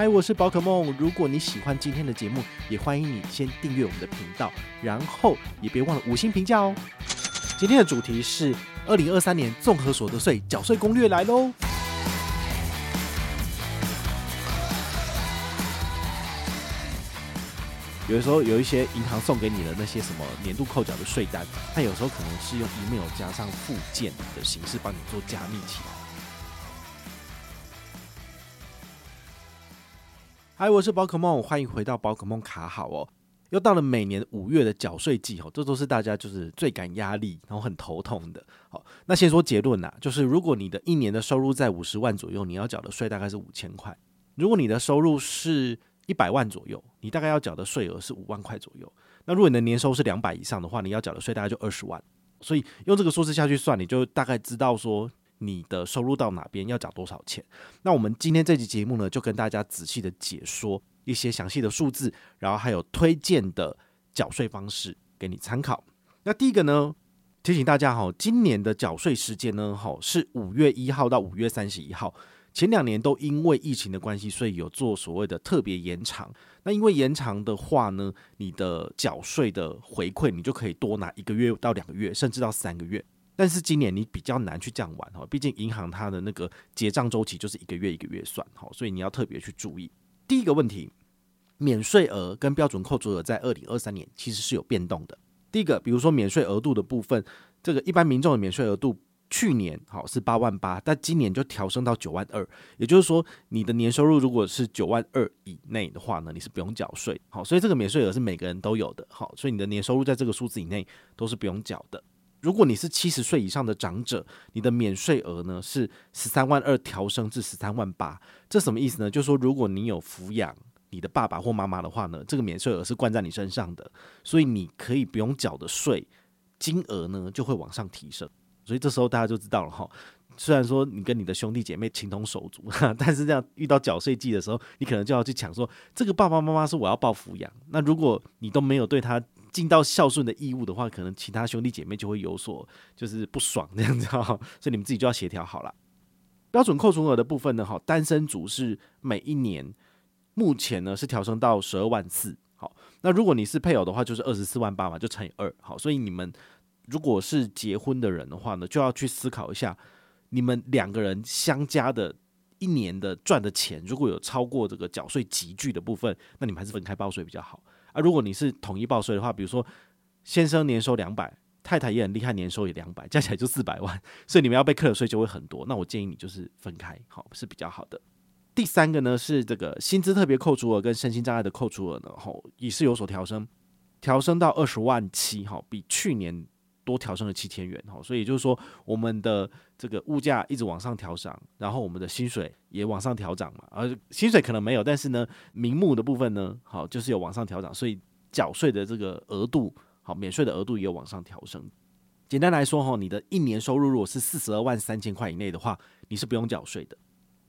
嗨，我是宝可梦。如果你喜欢今天的节目，也欢迎你先订阅我们的频道，然后也别忘了五星评价哦。今天的主题是二零二三年综合所得税缴税攻略来喽。有的时候有一些银行送给你的那些什么年度扣缴的税单，它有时候可能是用 email 加上附件的形式帮你做加密起来。嗨，我是宝可梦，欢迎回到宝可梦卡好哦。又到了每年五月的缴税季哦，这都是大家就是最感压力，然后很头痛的。好，那先说结论呐，就是如果你的一年的收入在五十万左右，你要缴的税大概是五千块；如果你的收入是一百万左右，你大概要缴的税额是五万块左右。那如果你的年收是两百以上的话，你要缴的税大概就二十万。所以用这个数字下去算，你就大概知道说。你的收入到哪边要缴多少钱？那我们今天这期节目呢，就跟大家仔细的解说一些详细的数字，然后还有推荐的缴税方式给你参考。那第一个呢，提醒大家哈，今年的缴税时间呢，哈是五月一号到五月三十一号。前两年都因为疫情的关系，所以有做所谓的特别延长。那因为延长的话呢，你的缴税的回馈，你就可以多拿一个月到两个月，甚至到三个月。但是今年你比较难去这样玩哈，毕竟银行它的那个结账周期就是一个月一个月算哈，所以你要特别去注意。第一个问题，免税额跟标准扣除额在二零二三年其实是有变动的。第一个，比如说免税额度的部分，这个一般民众的免税额度去年好是八万八，但今年就调升到九万二，也就是说你的年收入如果是九万二以内的话呢，你是不用缴税。好，所以这个免税额是每个人都有的。好，所以你的年收入在这个数字以内都是不用缴的。如果你是七十岁以上的长者，你的免税额呢是十三万二调升至十三万八，这什么意思呢？就是说，如果你有抚养你的爸爸或妈妈的话呢，这个免税额是灌在你身上的，所以你可以不用缴的税金额呢就会往上提升。所以这时候大家就知道了哈。虽然说你跟你的兄弟姐妹情同手足，但是这样遇到缴税季的时候，你可能就要去抢说，这个爸爸妈妈是我要报抚养，那如果你都没有对他。尽到孝顺的义务的话，可能其他兄弟姐妹就会有所就是不爽这样子哈，所以你们自己就要协调好了。标准扣除额的部分呢，哈，单身族是每一年目前呢是调升到十二万四，好，那如果你是配偶的话，就是二十四万八嘛，就乘以二，好，所以你们如果是结婚的人的话呢，就要去思考一下，你们两个人相加的一年的赚的钱，如果有超过这个缴税集聚的部分，那你们还是分开报税比较好。啊，如果你是统一报税的话，比如说先生年收两百，太太也很厉害，年收也两百，加起来就四百万，所以你们要被课的税就会很多。那我建议你就是分开，好是比较好的。第三个呢是这个薪资特别扣除额跟身心障碍的扣除额呢，吼也是有所调升，调升到二十万七，哈，比去年多调升了七千元，哈，所以就是说我们的这个物价一直往上调涨，然后我们的薪水也往上调涨嘛，而薪水可能没有，但是呢，名目的部分呢，好就是有往上调涨，所以缴税的这个额度，好免税的额度也有往上调升。简单来说，哈，你的一年收入如果是四十二万三千块以内的话，你是不用缴税的。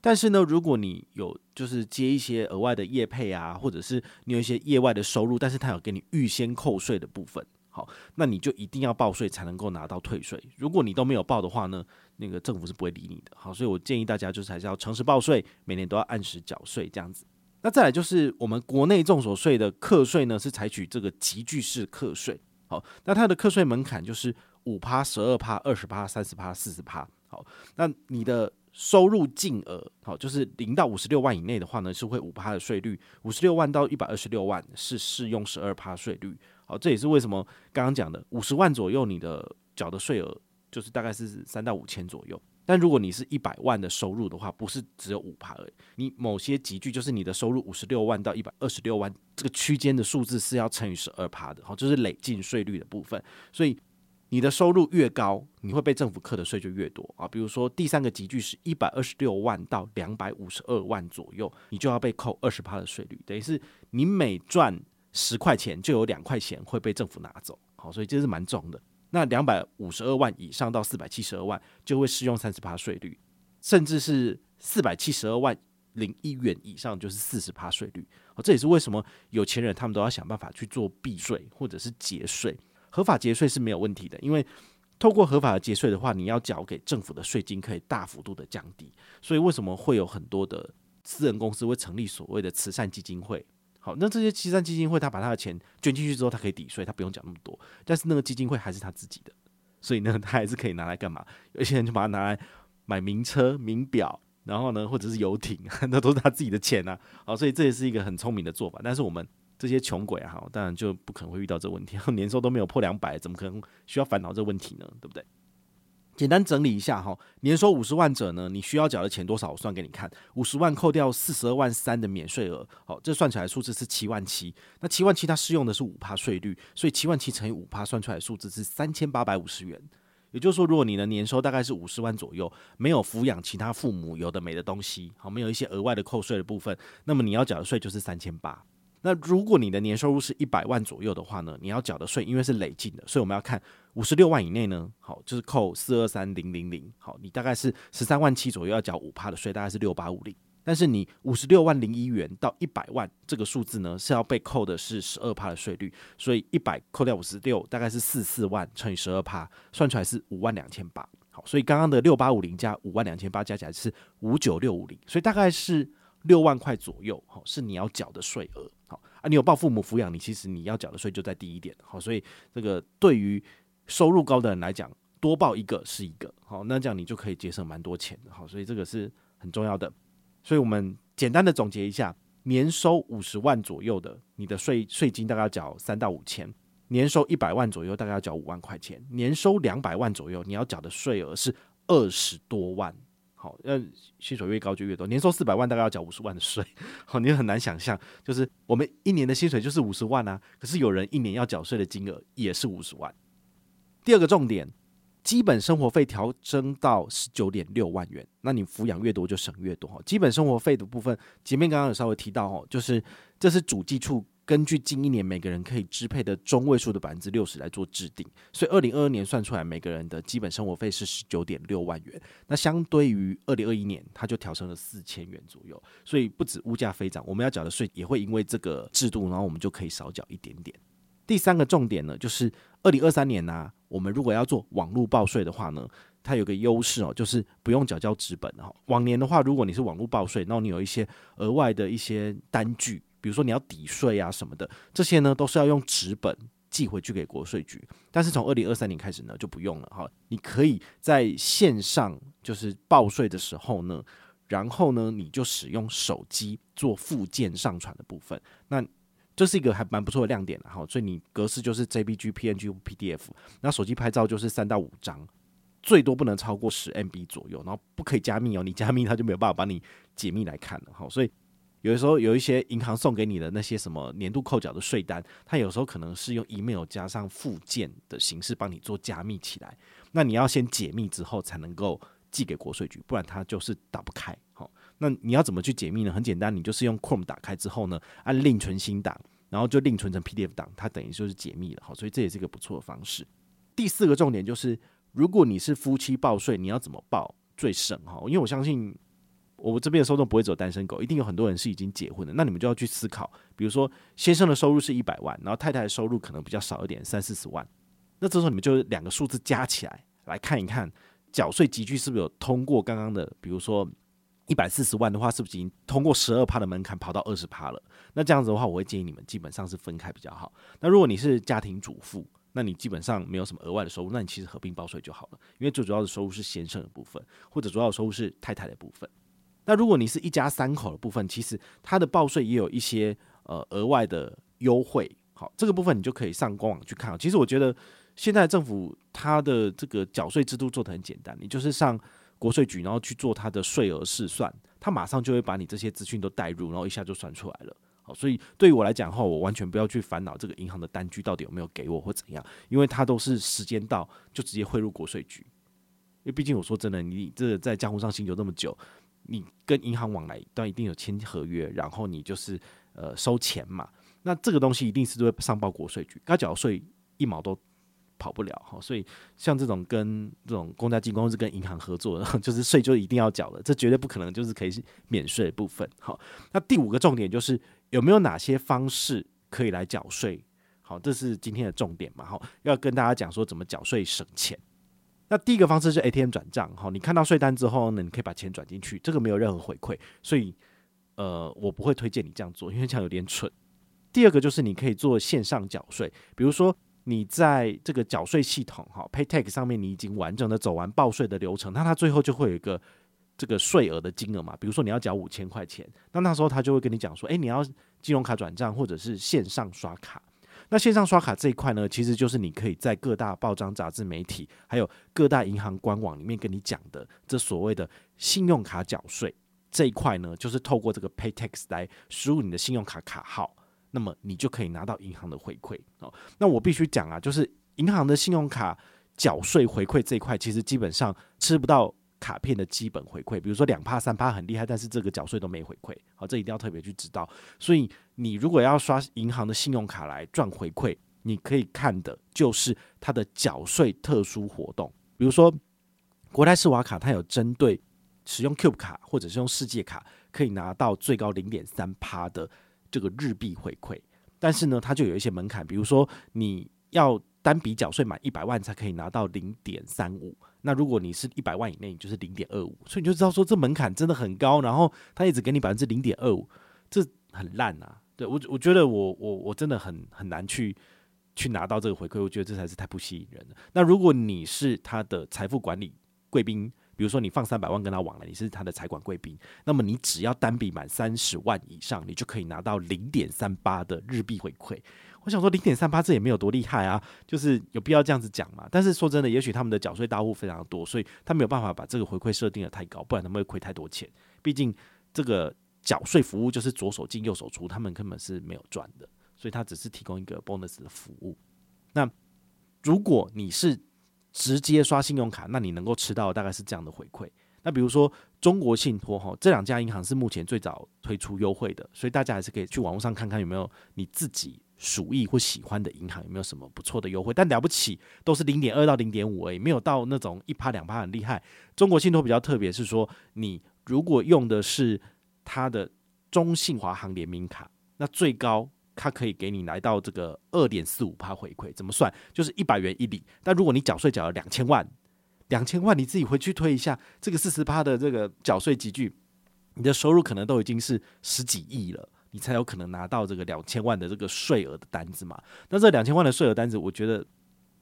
但是呢，如果你有就是接一些额外的业配啊，或者是你有一些业外的收入，但是他有给你预先扣税的部分。好，那你就一定要报税才能够拿到退税。如果你都没有报的话呢，那个政府是不会理你的。好，所以我建议大家就是还是要诚实报税，每年都要按时缴税这样子。那再来就是我们国内众所税的课税呢，是采取这个集聚式课税。好，那它的课税门槛就是五趴、十二趴、二十趴、三十趴、四十趴。好，那你的收入净额，好，就是零到五十六万以内的话呢，是会五趴的税率；五十六万到一百二十六万是适用十二趴税率。好，这也是为什么刚刚讲的五十万左右，你的缴的税额就是大概是三到五千左右。但如果你是一百万的收入的话，不是只有五趴而已。你某些集聚就是你的收入五十六万到一百二十六万这个区间的数字是要乘以十二趴的，好，就是累进税率的部分。所以你的收入越高，你会被政府课的税就越多啊。比如说第三个集聚是一百二十六万到两百五十二万左右，你就要被扣二十趴的税率，等于是你每赚十块钱就有两块钱会被政府拿走。好，所以这是蛮重的。那两百五十二万以上到四百七十二万就会适用三十趴税率，甚至是四百七十二万零一元以上就是四十趴税率。哦，这也是为什么有钱人他们都要想办法去做避税或者是节税。合法节税是没有问题的，因为透过合法的节税的话，你要缴给政府的税金可以大幅度的降低。所以为什么会有很多的私人公司会成立所谓的慈善基金会？好，那这些慈善基金会他把他的钱捐进去之后，他可以抵税，他不用缴那么多。但是那个基金会还是他自己的，所以呢，他还是可以拿来干嘛？有些人就把它拿来买名车、名表，然后呢，或者是游艇，那都是他自己的钱啊。好，所以这也是一个很聪明的做法。但是我们。这些穷鬼啊，当然就不可能会遇到这问题。年收都没有破两百，怎么可能需要烦恼这问题呢？对不对？简单整理一下哈，年收五十万者呢，你需要缴的钱多少？我算给你看，五十万扣掉四十二万三的免税额，好，这算起来数字是七万七。那七万七它适用的是五趴税率，所以七万七乘以五趴算出来的数字是三千八百五十元。也就是说，如果你的年收大概是五十万左右，没有抚养其他父母有的没的东西，好，没有一些额外的扣税的部分，那么你要缴的税就是三千八。那如果你的年收入是一百万左右的话呢，你要缴的税因为是累进的，所以我们要看五十六万以内呢，好，就是扣四二三零零零，好，你大概是十三万七左右要缴五趴的税，大概是六八五零。但是你五十六万零一元到一百万这个数字呢，是要被扣的是十二趴的税率，所以一百扣掉五十六，大概是四四万乘以十二趴，算出来是五万两千八。好，所以刚刚的六八五零加五万两千八加起来是五九六五零，所以大概是。六万块左右，好，是你要缴的税额，啊，你有报父母抚养，你其实你要缴的税就再低一点，好，所以这个对于收入高的人来讲，多报一个是一个，好，那这样你就可以节省蛮多钱，好，所以这个是很重要的。所以我们简单的总结一下，年收五十万左右的，你的税税金大概要缴三到五千；年收一百万左右，大概要缴五万块钱；年收两百万左右，你要缴的税额是二十多万。好，那薪水越高就越多。年收四百万，大概要缴五十万的税。好，你很难想象，就是我们一年的薪水就是五十万啊，可是有人一年要缴税的金额也是五十万。第二个重点，基本生活费调增到十九点六万元，那你抚养越多就省越多。哈基本生活费的部分，前面刚刚有稍微提到哦，就是这是主计处。根据近一年每个人可以支配的中位数的百分之六十来做制定，所以二零二二年算出来每个人的基本生活费是十九点六万元。那相对于二零二一年，它就调升了四千元左右。所以不止物价飞涨，我们要缴的税也会因为这个制度，然后我们就可以少缴一点点。第三个重点呢，就是二零二三年呢、我们如果要做网络报税的话呢，它有个优势哦，就是不用缴交纸本哈。往年的话，如果你是网络报税，那你有一些额外的一些单据。比如说你要抵税啊什么的，这些呢都是要用纸本寄回去给国税局。但是从二零二三年开始呢就不用了哈，你可以在线上就是报税的时候呢，然后呢你就使用手机做附件上传的部分，那这是一个还蛮不错的亮点哈。所以你格式就是 JPG、PNG、PDF，那手机拍照就是三到五张，最多不能超过十 MB 左右，然后不可以加密哦，你加密它就没有办法帮你解密来看了哈，所以。有的时候有一些银行送给你的那些什么年度扣缴的税单，它有时候可能是用 email 加上附件的形式帮你做加密起来。那你要先解密之后才能够寄给国税局，不然它就是打不开。好，那你要怎么去解密呢？很简单，你就是用 Chrome 打开之后呢，按另存新档，然后就另存成 PDF 档，它等于就是解密了。好，所以这也是一个不错的方式。第四个重点就是，如果你是夫妻报税，你要怎么报最省？哈，因为我相信。我们这边的受众不会只有单身狗，一定有很多人是已经结婚的。那你们就要去思考，比如说先生的收入是一百万，然后太太的收入可能比较少一点，三四十万。那这时候你们就两个数字加起来来看一看，缴税级距是不是有通过刚刚的，比如说一百四十万的话，是不是已经通过十二趴的门槛跑到二十趴了？那这样子的话，我会建议你们基本上是分开比较好。那如果你是家庭主妇，那你基本上没有什么额外的收入，那你其实合并报税就好了，因为最主要的收入是先生的部分，或者主要的收入是太太的部分。那如果你是一家三口的部分，其实它的报税也有一些呃额外的优惠。好，这个部分你就可以上官网去看。其实我觉得现在政府它的这个缴税制度做得很简单，你就是上国税局，然后去做它的税额试算，它马上就会把你这些资讯都带入，然后一下就算出来了。好，所以对于我来讲的话，我完全不要去烦恼这个银行的单据到底有没有给我或怎样，因为它都是时间到就直接汇入国税局。因为毕竟我说真的，你这在江湖上行走那么久，你跟银行往来但一定有签合约，然后你就是呃收钱嘛，那这个东西一定是会上报国税局，该缴税一毛都跑不了哈。所以像这种跟这种公家机关或是跟银行合作的，就是税就一定要缴的，这绝对不可能就是可以免税的部分。好，那第五个重点就是有没有哪些方式可以来缴税？好，这是今天的重点嘛。好，要跟大家讲说怎么缴税省钱。那第一个方式是 ATM 转账，哈，你看到税单之后呢，你可以把钱转进去，这个没有任何回馈，所以呃，我不会推荐你这样做，因为这样有点蠢。第二个就是你可以做线上缴税，比如说你在这个缴税系统哈 Paytech 上面，你已经完整的走完报税的流程，那它最后就会有一个这个税额的金额嘛，比如说你要缴五千块钱，那那时候他就会跟你讲说，诶，你要金融卡转账或者是线上刷卡。那线上刷卡这一块呢，其实就是你可以在各大报章、杂志、媒体，还有各大银行官网里面跟你讲的这所谓的信用卡缴税这一块呢，就是透过这个 Paytex 来输入你的信用卡卡号，那么你就可以拿到银行的回馈哦。那我必须讲啊，就是银行的信用卡缴税回馈这一块，其实基本上吃不到。卡片的基本回馈，比如说两趴三趴很厉害，但是这个缴税都没回馈，好，这一定要特别去知道。所以你如果要刷银行的信用卡来赚回馈，你可以看的就是它的缴税特殊活动，比如说国泰世华卡，它有针对使用 Cube 卡或者是用世界卡，可以拿到最高零点三趴的这个日币回馈，但是呢，它就有一些门槛，比如说你要。单笔缴税满一百万才可以拿到零点三五，那如果你是一百万以内，你就是零点二五，所以你就知道说这门槛真的很高，然后他一直给你百分之零点二五，这很烂啊！对我，我觉得我我我真的很很难去去拿到这个回馈，我觉得这才是太不吸引人了。那如果你是他的财富管理贵宾，比如说你放三百万跟他往来，你是他的财管贵宾，那么你只要单笔满三十万以上，你就可以拿到零点三八的日币回馈。我想说零点三八这也没有多厉害啊，就是有必要这样子讲嘛？但是说真的，也许他们的缴税大户非常多，所以他没有办法把这个回馈设定的太高，不然他们会亏太多钱。毕竟这个缴税服务就是左手进右手出，他们根本是没有赚的，所以他只是提供一个 bonus 的服务。那如果你是直接刷信用卡，那你能够吃到大概是这样的回馈。那比如说中国信托哈，这两家银行是目前最早推出优惠的，所以大家还是可以去网络上看看有没有你自己。属意或喜欢的银行有没有什么不错的优惠？但了不起都是零点二到零点五而已，没有到那种一趴两趴很厉害。中国信托比较特别，是说你如果用的是它的中信华航联名卡，那最高它可以给你来到这个二点四五趴回馈。怎么算？就是一百元一里。但如果你缴税缴了两千万，两千万你自己回去推一下，这个四十趴的这个缴税级距，你的收入可能都已经是十几亿了。你才有可能拿到这个两千万的这个税额的单子嘛？那这两千万的税额单子，我觉得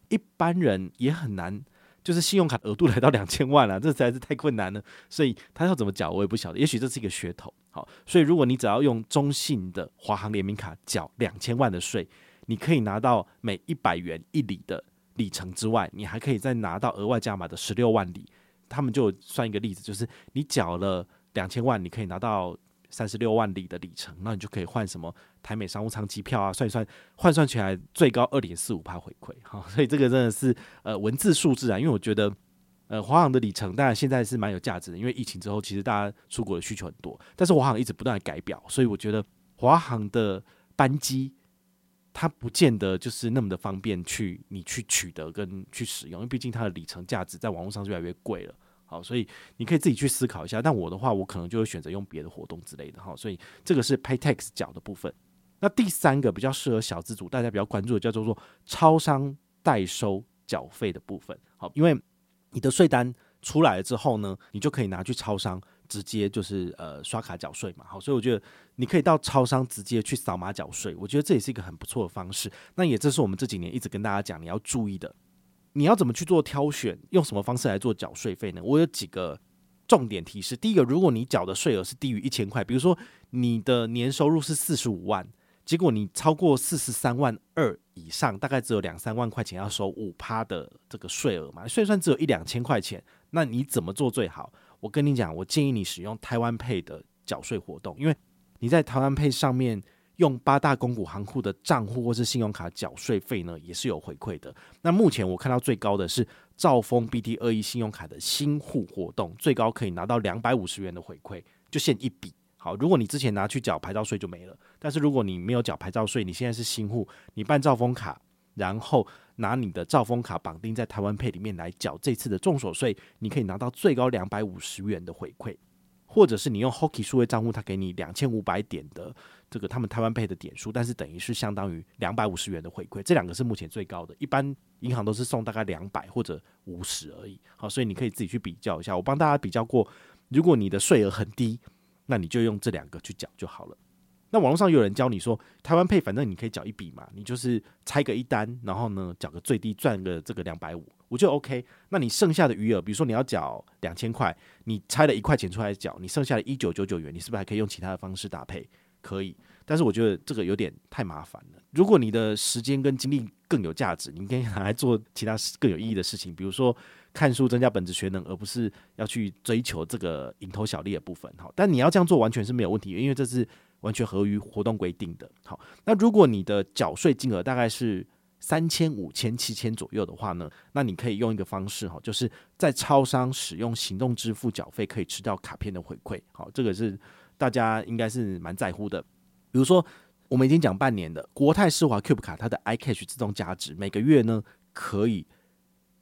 一般人也很难，就是信用卡额度来到两千万了，这实在是太困难了。所以他要怎么缴，我也不晓得。也许这是一个噱头。好，所以如果你只要用中信的华航联名卡缴两千万的税，你可以拿到每一百元一里的里程之外，你还可以再拿到额外加码的十六万里。他们就算一个例子，就是你缴了两千万，你可以拿到。三十六万里的里程，那你就可以换什么台美商务舱机票啊？算一算，换算起来最高二点四五趴回馈，哈，所以这个真的是呃文字数字啊。因为我觉得，呃，华航的里程当然现在是蛮有价值的，因为疫情之后其实大家出国的需求很多，但是华航一直不断的改表，所以我觉得华航的班机它不见得就是那么的方便去你去取得跟去使用，因为毕竟它的里程价值在网络上越来越贵了。好，所以你可以自己去思考一下。但我的话，我可能就会选择用别的活动之类的。哈，所以这个是 Paytex 缴的部分。那第三个比较适合小资主，大家比较关注的叫做说超商代收缴费的部分。好，因为你的税单出来了之后呢，你就可以拿去超商直接就是呃刷卡缴税嘛。好，所以我觉得你可以到超商直接去扫码缴税，我觉得这也是一个很不错的方式。那也这是我们这几年一直跟大家讲你要注意的。你要怎么去做挑选？用什么方式来做缴税费呢？我有几个重点提示。第一个，如果你缴的税额是低于一千块，比如说你的年收入是四十五万，结果你超过四十三万二以上，大概只有两三万块钱要收五趴的这个税额嘛，税算只有一两千块钱，那你怎么做最好？我跟你讲，我建议你使用台湾配的缴税活动，因为你在台湾配上面。用八大公股行库的账户或是信用卡缴税费呢，也是有回馈的。那目前我看到最高的是兆丰 BT 二一信用卡的新户活动，最高可以拿到两百五十元的回馈，就限一笔。好，如果你之前拿去缴牌照税就没了，但是如果你没有缴牌照税，你现在是新户，你办兆丰卡，然后拿你的兆丰卡绑定在台湾配里面来缴这次的重所税，你可以拿到最高两百五十元的回馈。或者是你用 Hoki 数位账户，他给你两千五百点的这个他们台湾配的点数，但是等于是相当于两百五十元的回馈，这两个是目前最高的，一般银行都是送大概两百或者五十而已。好，所以你可以自己去比较一下。我帮大家比较过，如果你的税额很低，那你就用这两个去缴就好了。那网络上有人教你说，台湾配反正你可以缴一笔嘛，你就是拆个一单，然后呢缴个最低赚个这个两百五。我就 OK，那你剩下的余额，比如说你要缴两千块，你拆了一块钱出来缴，你剩下的一九九九元，你是不是还可以用其他的方式搭配？可以，但是我觉得这个有点太麻烦了。如果你的时间跟精力更有价值，你可以拿来做其他更有意义的事情，比如说看书增加本质学能，而不是要去追求这个蝇头小利的部分。好，但你要这样做完全是没有问题，因为这是完全合于活动规定的。好，那如果你的缴税金额大概是。三千、五千、七千左右的话呢，那你可以用一个方式哈，就是在超商使用行动支付缴费，可以吃到卡片的回馈。好，这个是大家应该是蛮在乎的。比如说，我们已经讲半年的国泰世华 Cube 卡，它的 iCash 自动加值，每个月呢可以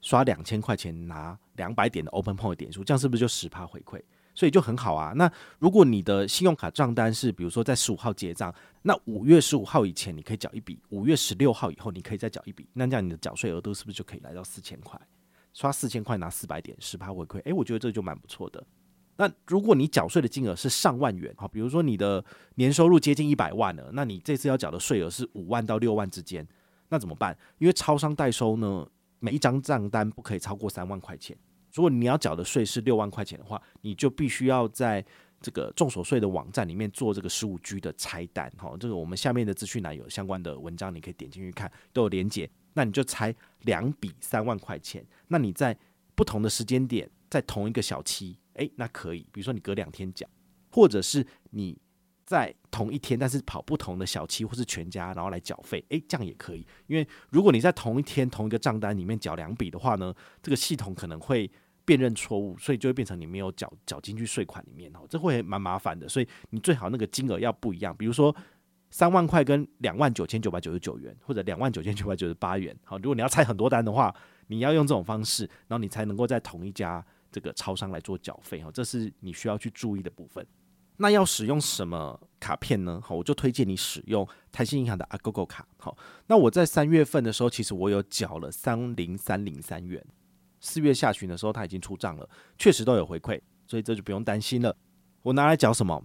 刷两千块钱拿两百点的 Open Point 点数，这样是不是就十趴回馈？所以就很好啊。那如果你的信用卡账单是比如说在十五号结账，那五月十五号以前你可以缴一笔，五月十六号以后你可以再缴一笔，那这样你的缴税额度是不是就可以来到四千块？刷四千块拿四百点，十趴回馈，诶，我觉得这就蛮不错的。那如果你缴税的金额是上万元，好，比如说你的年收入接近一百万了，那你这次要缴的税额是五万到六万之间，那怎么办？因为超商代收呢，每一张账单不可以超过三万块钱。如果你要缴的税是六万块钱的话，你就必须要在这个重所税的网站里面做这个十五 G 的拆单，哈，这个我们下面的资讯栏有相关的文章，你可以点进去看，都有连结。那你就拆两笔三万块钱，那你在不同的时间点，在同一个小期，诶，那可以，比如说你隔两天缴，或者是你。在同一天，但是跑不同的小七或是全家，然后来缴费，诶，这样也可以。因为如果你在同一天同一个账单里面缴两笔的话呢，这个系统可能会辨认错误，所以就会变成你没有缴缴进去税款里面哦，这会蛮麻烦的。所以你最好那个金额要不一样，比如说三万块跟两万九千九百九十九元，或者两万九千九百九十八元。好，如果你要拆很多单的话，你要用这种方式，然后你才能够在同一家这个超商来做缴费哦，这是你需要去注意的部分。那要使用什么卡片呢？好，我就推荐你使用台新银行的 Agogo 卡。好，那我在三月份的时候，其实我有缴了三零三零三元。四月下旬的时候，它已经出账了，确实都有回馈，所以这就不用担心了。我拿来缴什么？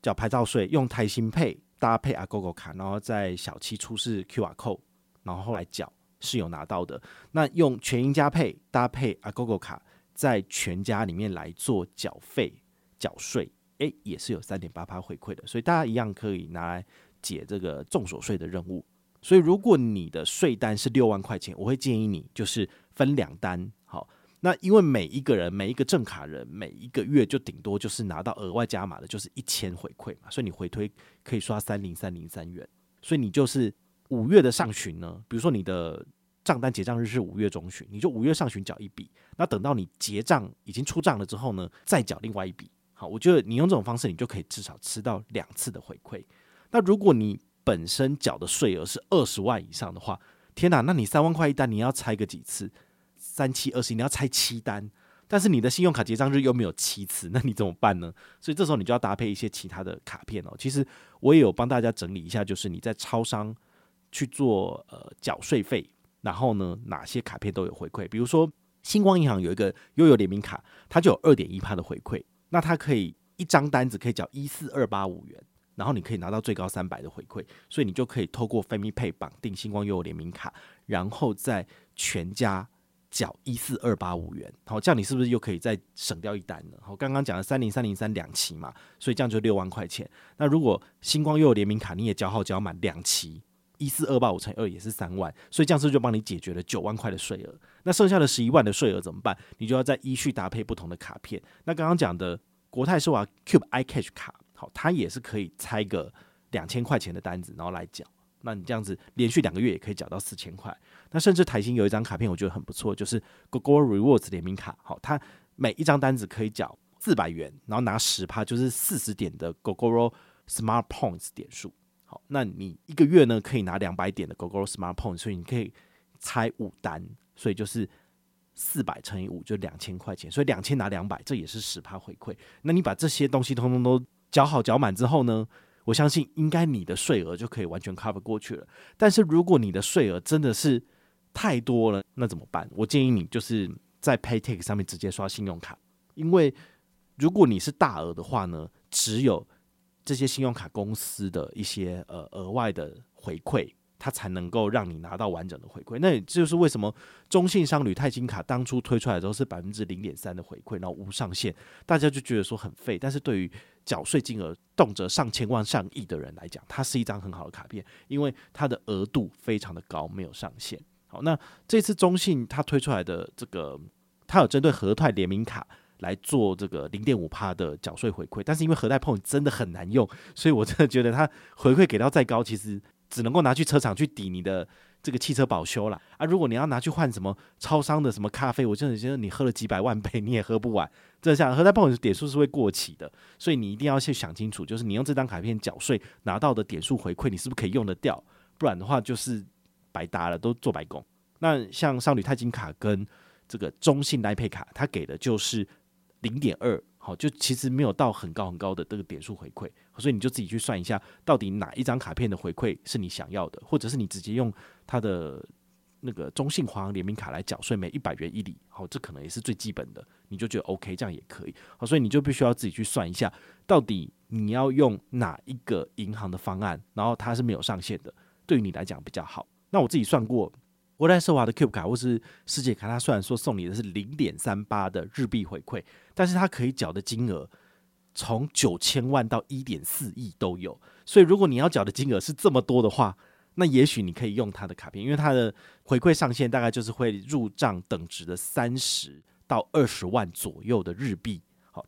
缴牌照税，用台新 Pay 搭配 Agogo 卡，然后在小七出示 QR code，然后后来缴是有拿到的。那用全英加配搭配 Agogo 卡，在全家里面来做缴费缴税。诶，也是有三点八趴回馈的，所以大家一样可以拿来解这个重所税的任务。所以如果你的税单是六万块钱，我会建议你就是分两单。好，那因为每一个人每一个正卡人每一个月就顶多就是拿到额外加码的，就是一千回馈嘛，所以你回推可以刷三零三零三元。所以你就是五月的上旬呢，比如说你的账单结账日是五月中旬，你就五月上旬缴一笔，那等到你结账已经出账了之后呢，再缴另外一笔。好，我觉得你用这种方式，你就可以至少吃到两次的回馈。那如果你本身缴的税额是二十万以上的话，天哪，那你三万块一单，你要拆个几次？三七二十一，你要拆七单，但是你的信用卡结账日又没有七次，那你怎么办呢？所以这时候你就要搭配一些其他的卡片哦。其实我也有帮大家整理一下，就是你在超商去做呃缴税费，然后呢哪些卡片都有回馈，比如说星光银行有一个悠游联名卡，它就有二点一趴的回馈。那它可以一张单子可以缴一四二八五元，然后你可以拿到最高三百的回馈，所以你就可以透过 FamiPay 绑定星光悠游联名卡，然后在全家缴一四二八五元，好，这样你是不是又可以再省掉一单呢？好，刚刚讲的三零三零三两期嘛，所以这样就六万块钱。那如果星光悠游联名卡你也缴好缴满两期，一四二八五乘以二也是三万，所以这样子就帮你解决了九万块的税额？那剩下的十一万的税额怎么办？你就要再依序搭配不同的卡片。那刚刚讲的国泰世华 Cube iCash 卡，好，它也是可以拆个两千块钱的单子，然后来缴。那你这样子连续两个月也可以缴到四千块。那甚至台新有一张卡片，我觉得很不错，就是 Gogoro Rewards 联名卡。好，它每一张单子可以缴四百元，然后拿十趴，就是四十点的 Gogoro Smart Points 点数。好，那你一个月呢可以拿两百点的 Gogoro Smart Points，所以你可以拆五单，所以就是四百乘以五就两千块钱，所以两千拿两百，这也是十趴回馈。那你把这些东西通通都缴好缴满之后呢？我相信应该你的税额就可以完全 cover 过去了。但是如果你的税额真的是太多了，那怎么办？我建议你就是在 Paytech 上面直接刷信用卡，因为如果你是大额的话呢，只有这些信用卡公司的一些呃额外的回馈。它才能够让你拿到完整的回馈，那也就是为什么中信商旅泰金卡当初推出来的时候是百分之零点三的回馈，然后无上限，大家就觉得说很废。但是对于缴税金额动辄上千万、上亿的人来讲，它是一张很好的卡片，因为它的额度非常的高，没有上限。好，那这次中信它推出来的这个，它有针对和泰联名卡来做这个零点五趴的缴税回馈，但是因为和泰 Point 真的很难用，所以我真的觉得它回馈给到再高，其实。只能够拿去车厂去抵你的这个汽车保修了啊！如果你要拿去换什么超商的什么咖啡，我真的觉得你喝了几百万杯你也喝不完。这像和泰 Point 点数是会过期的，所以你一定要去想清楚，就是你用这张卡片缴税拿到的点数回馈，你是不是可以用得掉？不然的话就是白搭了，都做白工。那像少女钛金卡跟这个中信 Line Pay 卡，它给的就是零点二。好，就其实没有到很高很高的这个点数回馈，所以你就自己去算一下，到底哪一张卡片的回馈是你想要的，或者是你直接用它的那个中信华航联名卡来缴税，每一百元一里，好，这可能也是最基本的，你就觉得 OK，这样也可以。好，所以你就必须要自己去算一下，到底你要用哪一个银行的方案，然后它是没有上限的，对于你来讲比较好。那我自己算过。国泰世华的 Cube 卡或是世界卡，它虽然说送你的是零点三八的日币回馈，但是它可以缴的金额从九千万到一点四亿都有。所以如果你要缴的金额是这么多的话，那也许你可以用它的卡片，因为它的回馈上限大概就是会入账等值的三十到二十万左右的日币。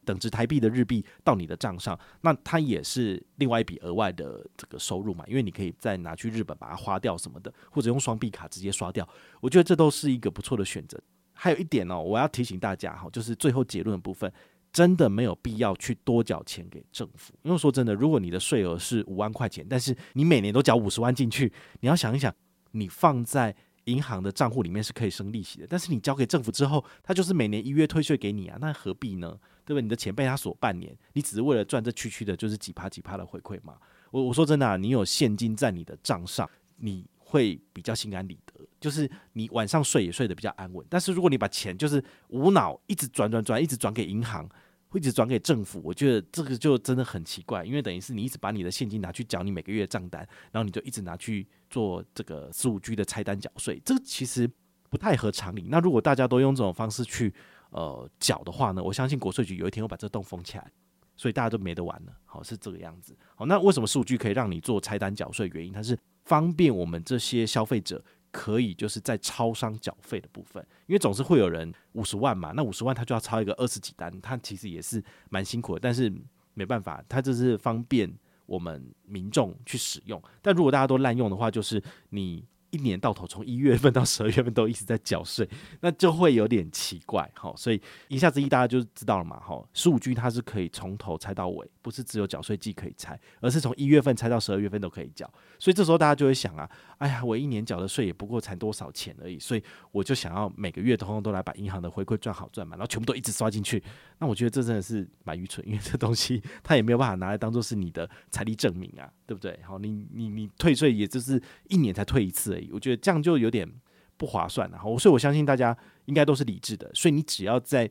等值台币的日币到你的账上，那它也是另外一笔额外的这个收入嘛，因为你可以再拿去日本把它花掉什么的，或者用双币卡直接刷掉。我觉得这都是一个不错的选择。还有一点哦，我要提醒大家哈，就是最后结论的部分，真的没有必要去多缴钱给政府。因为说真的，如果你的税额是五万块钱，但是你每年都缴五十万进去，你要想一想，你放在银行的账户里面是可以生利息的，但是你交给政府之后，它就是每年一月退税给你啊，那何必呢？对不对？你的钱被他锁半年，你只是为了赚这区区的，就是几趴几趴的回馈嘛。我我说真的啊，你有现金在你的账上，你会比较心安理得，就是你晚上睡也睡得比较安稳。但是如果你把钱就是无脑一直转转转，一直转给银行，或一直转给政府，我觉得这个就真的很奇怪，因为等于是你一直把你的现金拿去缴你每个月账单，然后你就一直拿去做这个十五 G 的拆单缴税，这个其实不太合常理。那如果大家都用这种方式去。呃，缴的话呢，我相信国税局有一天会把这洞封起来，所以大家都没得玩了。好，是这个样子。好，那为什么数据可以让你做拆单缴税？原因它是方便我们这些消费者可以就是在超商缴费的部分，因为总是会有人五十万嘛，那五十万他就要抄一个二十几单，他其实也是蛮辛苦的。但是没办法，他这是方便我们民众去使用。但如果大家都滥用的话，就是你。一年到头从一月份到十二月份都一直在缴税，那就会有点奇怪，好，所以一下子一大家就知道了嘛，好，数据它是可以从头拆到尾，不是只有缴税季可以拆，而是从一月份拆到十二月份都可以缴，所以这时候大家就会想啊，哎呀，我一年缴的税也不过才多少钱而已，所以我就想要每个月通通都来把银行的回馈赚好赚满，然后全部都一直刷进去，那我觉得这真的是蛮愚蠢，因为这东西它也没有办法拿来当做是你的财力证明啊，对不对？好，你你你退税也就是一年才退一次我觉得这样就有点不划算了，哈，所以我相信大家应该都是理智的，所以你只要在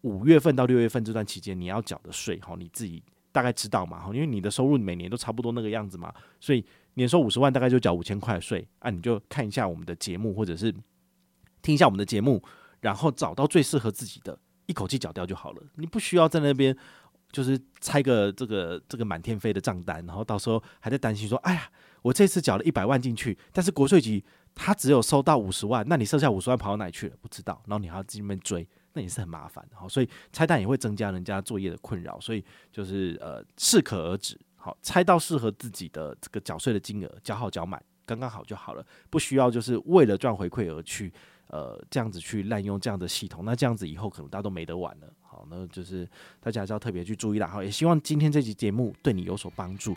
五月份到六月份这段期间你要缴的税，哈，你自己大概知道嘛，哈，因为你的收入每年都差不多那个样子嘛，所以年收五十万大概就缴五千块税，啊，你就看一下我们的节目，或者是听一下我们的节目，然后找到最适合自己的，一口气缴掉就好了，你不需要在那边就是拆个这个这个满天飞的账单，然后到时候还在担心说，哎呀。我这次缴了一百万进去，但是国税局他只有收到五十万，那你剩下五十万跑到哪里去了？不知道，然后你还要自己那边追，那也是很麻烦的。好，所以拆单也会增加人家作业的困扰，所以就是呃适可而止。好，拆到适合自己的这个缴税的金额，缴好缴满，刚刚好就好了，不需要就是为了赚回馈而去，呃，这样子去滥用这样的系统，那这样子以后可能大家都没得玩了。好，那就是大家还是要特别去注意啦。好，也希望今天这期节目对你有所帮助。